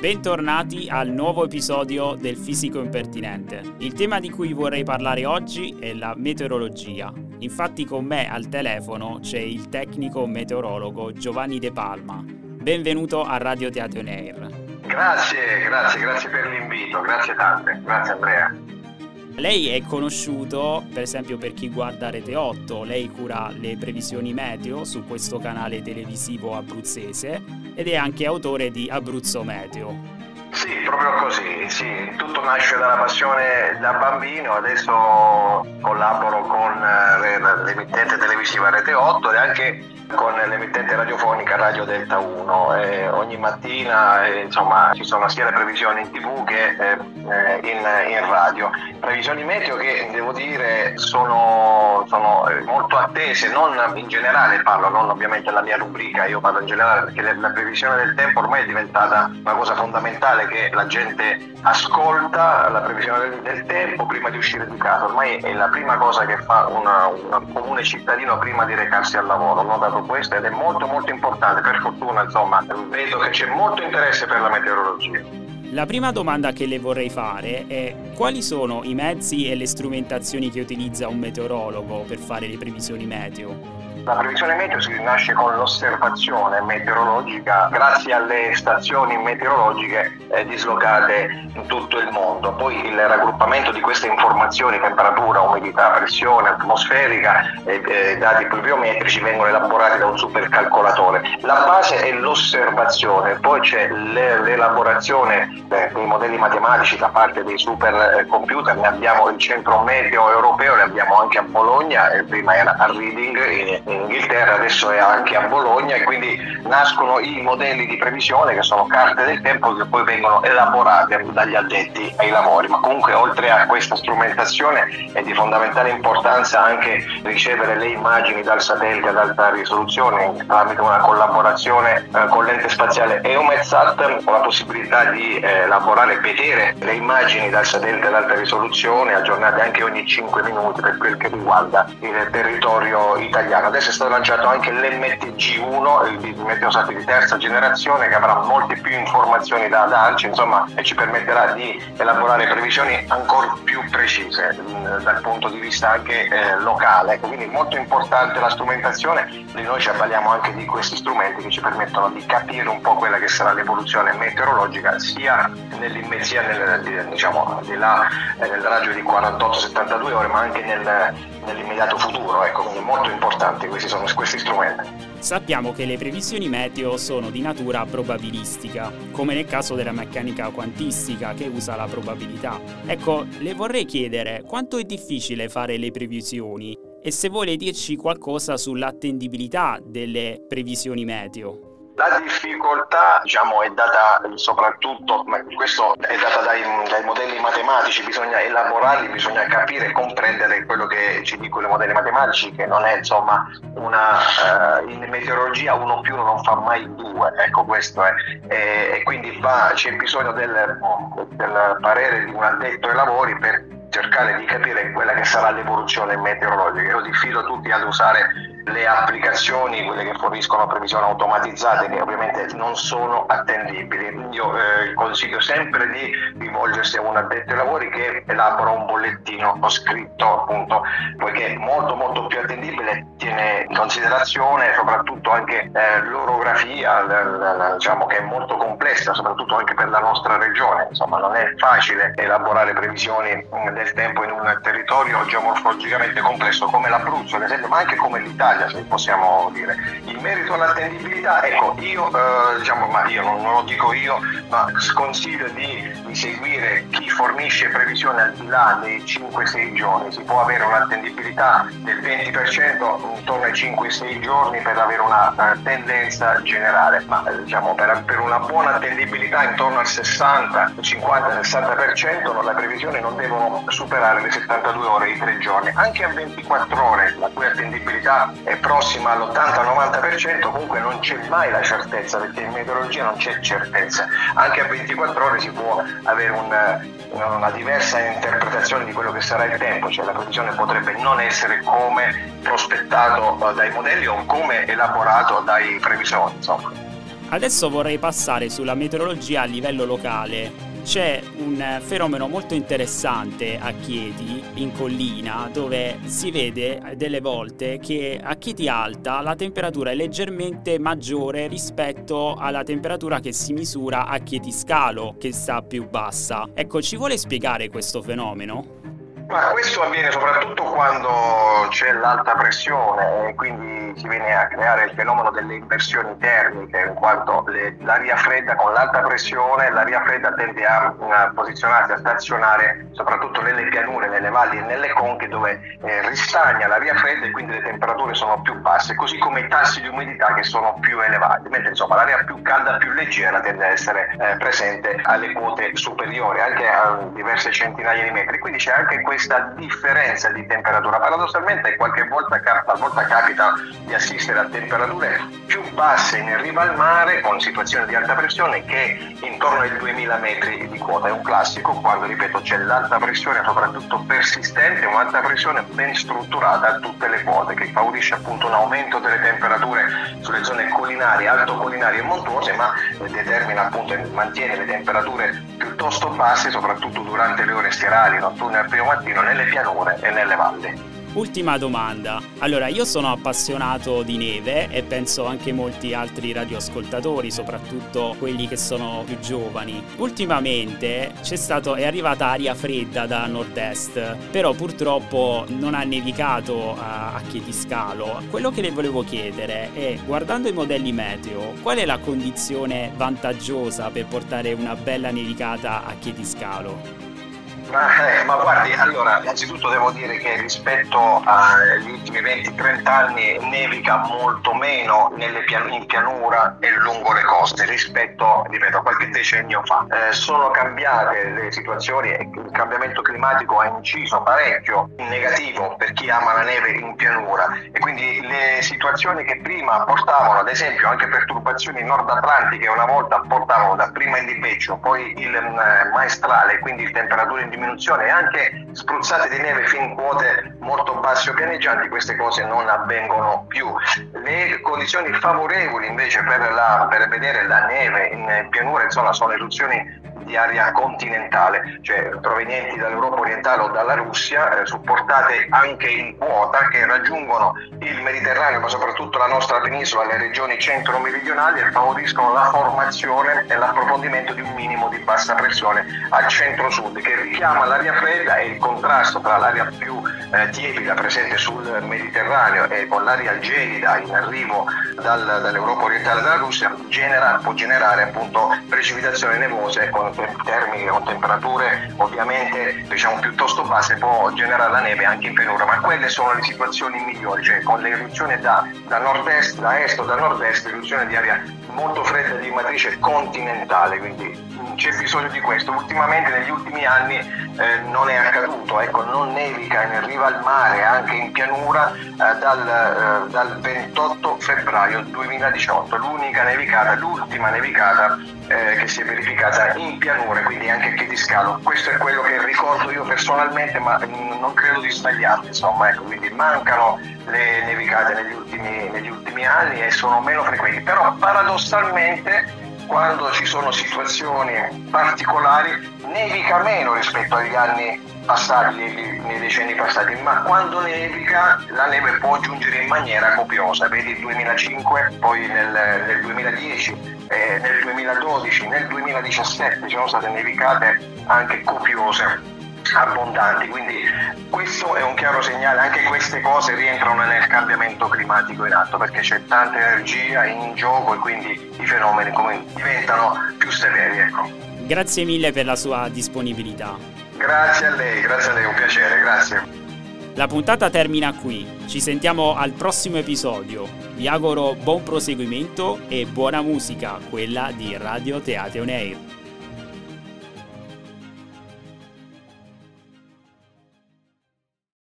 Bentornati al nuovo episodio del Fisico Impertinente. Il tema di cui vorrei parlare oggi è la meteorologia. Infatti con me al telefono c'è il tecnico meteorologo Giovanni De Palma. Benvenuto a Radio Teatro Air. Grazie, grazie, grazie per l'invito, grazie tante, grazie Andrea. Lei è conosciuto, per esempio, per chi guarda Rete 8, lei cura le previsioni meteo su questo canale televisivo abruzzese ed è anche autore di Abruzzo Meteo. Sì, proprio così, sì. tutto nasce dalla passione da bambino, adesso collaboro con eh, l'emittente televisiva Rete 8 e anche con l'emittente radiofonica Radio Delta 1 e ogni mattina eh, insomma, ci sono sia le previsioni in tv che eh, in, in, radio. Previsioni meteo che devo dire sono, sono, molto attese, non in generale parlo, non ovviamente la mia rubrica, io parlo in generale perché la previsione del tempo ormai è diventata una cosa fondamentale che la gente ascolta, la previsione del, del tempo prima di uscire di casa, ormai è la prima cosa che fa un comune cittadino prima di recarsi al lavoro. Ho notato questo ed è molto molto importante, per fortuna insomma vedo che c'è molto interesse per la meteorologia. La prima domanda che le vorrei fare è quali sono i mezzi e le strumentazioni che utilizza un meteorologo per fare le previsioni meteo? La previsione meteo si nasce con l'osservazione meteorologica grazie alle stazioni meteorologiche eh, dislocate in tutto il mondo. Poi il raggruppamento di queste informazioni, temperatura, umidità, pressione atmosferica e eh, dati pluviometrici vengono elaborati da un supercalcolatore. La base è l'osservazione, poi c'è l'elaborazione eh, dei modelli matematici da parte dei supercomputer, ne abbiamo il centro meteo europeo, ne abbiamo anche a Bologna, prima era a Reading in, Inghilterra, adesso è anche a Bologna e quindi nascono i modelli di previsione che sono carte del tempo che poi vengono elaborate dagli addetti ai lavori. Ma comunque oltre a questa strumentazione è di fondamentale importanza anche ricevere le immagini dal satellite ad alta risoluzione tramite una collaborazione eh, con l'ente spaziale EUMETSAT con la possibilità di eh, elaborare e vedere le immagini dal satellite ad alta risoluzione aggiornate anche ogni 5 minuti per quel che riguarda il territorio italiano. Adesso è stato lanciato anche l'MTG1, il meteosat di terza generazione, che avrà molte più informazioni da darci, insomma, e ci permetterà di elaborare previsioni ancora più precise mm, dal punto di vista anche eh, locale. Quindi molto importante la strumentazione, e noi ci avvaliamo anche di questi strumenti che ci permettono di capire un po' quella che sarà l'evoluzione meteorologica sia nell'immezia, nel, diciamo, di là, eh, nel raggio di 48-72 ore, ma anche nel, nell'immediato futuro. Ecco, quindi molto importanti questi sono questi strumenti. Sappiamo che le previsioni meteo sono di natura probabilistica, come nel caso della meccanica quantistica che usa la probabilità. Ecco, le vorrei chiedere quanto è difficile fare le previsioni e se vuole dirci qualcosa sull'attendibilità delle previsioni meteo. La difficoltà diciamo, è data soprattutto, ma questo è data dai, dai, modelli matematici, bisogna elaborarli, bisogna capire e comprendere quello che ci dicono i modelli matematici, che non è insomma una, uh, in meteorologia uno più uno non fa mai due, ecco questo è, e, e quindi va, c'è bisogno del, del parere di un addetto ai lavori per cercare di capire quella che sarà l'evoluzione meteorologica. Io diffido tutti ad usare le applicazioni, quelle che forniscono previsioni automatizzate, che ovviamente non sono attendibili. Io eh, consiglio sempre di rivolgersi a un addetto ai lavori che elabora un bollettino scritto, appunto, poiché è molto molto più attendibile, tiene in considerazione soprattutto anche eh, l'orografia, l- l- diciamo che è molto complessa, soprattutto anche per la nostra regione. Insomma, non è facile elaborare previsioni mm, del tempo in un territorio geomorfologicamente complesso come l'Abruzzo, ad esempio, ma anche come l'Italia Italia, se possiamo dire. In merito all'attendibilità, ecco, io, eh, diciamo, ma io non, non, lo dico io, ma sconsiglio di, di, seguire chi fornisce previsione al di là dei 5-6 giorni. Si può avere un'attendibilità del 20% intorno ai 5-6 giorni per avere una uh, tendenza generale, ma eh, diciamo, per, per, una buona attendibilità intorno al 60, 50-60% le previsioni non devono superare le 72 ore i 3 giorni. Anche a 24 ore la cui attendibilità è prossima all'80-90%, comunque non c'è mai la certezza, perché in meteorologia non c'è certezza. Anche a 24 ore si può avere un, una diversa interpretazione di quello che sarà il tempo, cioè la previsione potrebbe non essere come prospettato dai modelli o come elaborato dai previsori. Insomma. Adesso vorrei passare sulla meteorologia a livello locale c'è un fenomeno molto interessante a Chieti, in collina, dove si vede delle volte che a Chieti alta la temperatura è leggermente maggiore rispetto alla temperatura che si misura a Chieti scalo, che sta più bassa. Ecco, ci vuole spiegare questo fenomeno? Ma questo avviene soprattutto quando c'è l'alta pressione e quindi si viene a creare il fenomeno delle inversioni termiche, in quanto le, l'aria fredda con l'alta pressione, l'aria fredda tende a, a, posizionarsi, a stazionare soprattutto nelle pianure, nelle valli e nelle conche dove eh, ristagna l'aria fredda e quindi le temperature sono più basse, così come i tassi di umidità che sono più elevati, mentre insomma l'aria più calda, più leggera tende a essere eh, presente alle quote superiori, anche a diverse centinaia di metri. Quindi c'è anche questa differenza di temperatura. Paradossalmente qualche volta, talvolta capita di assistere a temperature più basse in riva al mare con situazioni di alta pressione che intorno ai 2000 metri di quota. È un classico quando, ripeto, c'è l'alta pressione soprattutto persistente, un'alta pressione ben strutturata a tutte le quote che favorisce appunto un aumento delle temperature sulle zone collinari, alto collinari e montuose, ma determina appunto mantiene le temperature piuttosto basse soprattutto durante le ore serali, notturne al primo mattino nelle pianure e nelle valli. Ultima domanda. Allora, io sono appassionato di neve e penso anche molti altri radioascoltatori, soprattutto quelli che sono più giovani. Ultimamente c'è stato, è arrivata aria fredda da nord-est, però purtroppo non ha nevicato a, a Chietiscalo. Quello che le volevo chiedere è, guardando i modelli meteo, qual è la condizione vantaggiosa per portare una bella nevicata a Chietiscalo? Ma, eh, ma, guardi, allora, innanzitutto devo dire che rispetto agli ultimi 20-30 anni nevica molto meno pian- in pianura e lungo le coste rispetto, ripeto, a qualche decennio fa. Eh, sono cambiate le situazioni e il cambiamento climatico ha inciso parecchio in negativo per chi ama la neve in pianura e quindi le situazioni che prima portavano, ad esempio, anche perturbazioni nord atlantiche una volta portavano da prima il libeccio, poi il eh, maestrale, quindi temperature in diminuzione e anche spruzzate di neve fin quote molto basse o pianeggianti, queste cose non avvengono più. Le condizioni favorevoli invece per, la, per vedere la neve in pianura insomma, sono eruzioni di area continentale, cioè provenienti dall'Europa orientale o dalla Russia, eh, supportate anche in quota che raggiungono il Mediterraneo, ma soprattutto la nostra penisola, le regioni centro-meridionali e favoriscono la formazione e l'approfondimento di un minimo di bassa pressione al centro-sud che richiama l'aria fredda e il contrasto tra l'aria più eh, tiepida presente sul Mediterraneo e con l'aria gelida in arrivo dal, dall'Europa orientale dalla Russia genera, può generare appunto precipitazioni nevose con termini con temperature ovviamente diciamo piuttosto basse può generare la neve anche in pianura, ma quelle sono le situazioni migliori, cioè con l'eruzione da, da nord-est, da est o da nord-est, l'eruzione di aria molto fredda di matrice continentale, quindi c'è bisogno di questo. Ultimamente negli ultimi anni eh, non è accaduto, ecco, non nevica in riva al mare, anche in pianura, eh, dal, eh, dal, 28 febbraio 2018, l'unica nevicata, l'ultima nevicata eh, che si è verificata in pianura, quindi anche a Chiediscalo. Questo è quello che ricordo io personalmente, ma non credo di sbagliarmi, insomma, ecco, quindi mancano le nevicate negli ultimi, negli ultimi anni e sono meno frequenti, però paradossalmente quando ci sono situazioni particolari nevica meno rispetto agli anni passati, nei decenni passati, ma quando nevica la neve può giungere in maniera copiosa, vedi il 2005, poi nel, nel 2010, eh, nel 2012, nel 2017 ci sono state nevicate anche copiose abbondanti, quindi questo è un chiaro segnale, anche queste cose rientrano nel cambiamento climatico in atto perché c'è tanta energia in gioco e quindi i fenomeni diventano più severi. Ecco. Grazie mille per la sua disponibilità. Grazie a lei, grazie a lei, un piacere, grazie. La puntata termina qui, ci sentiamo al prossimo episodio. Vi auguro buon proseguimento e buona musica, quella di Radio Teatro On Air.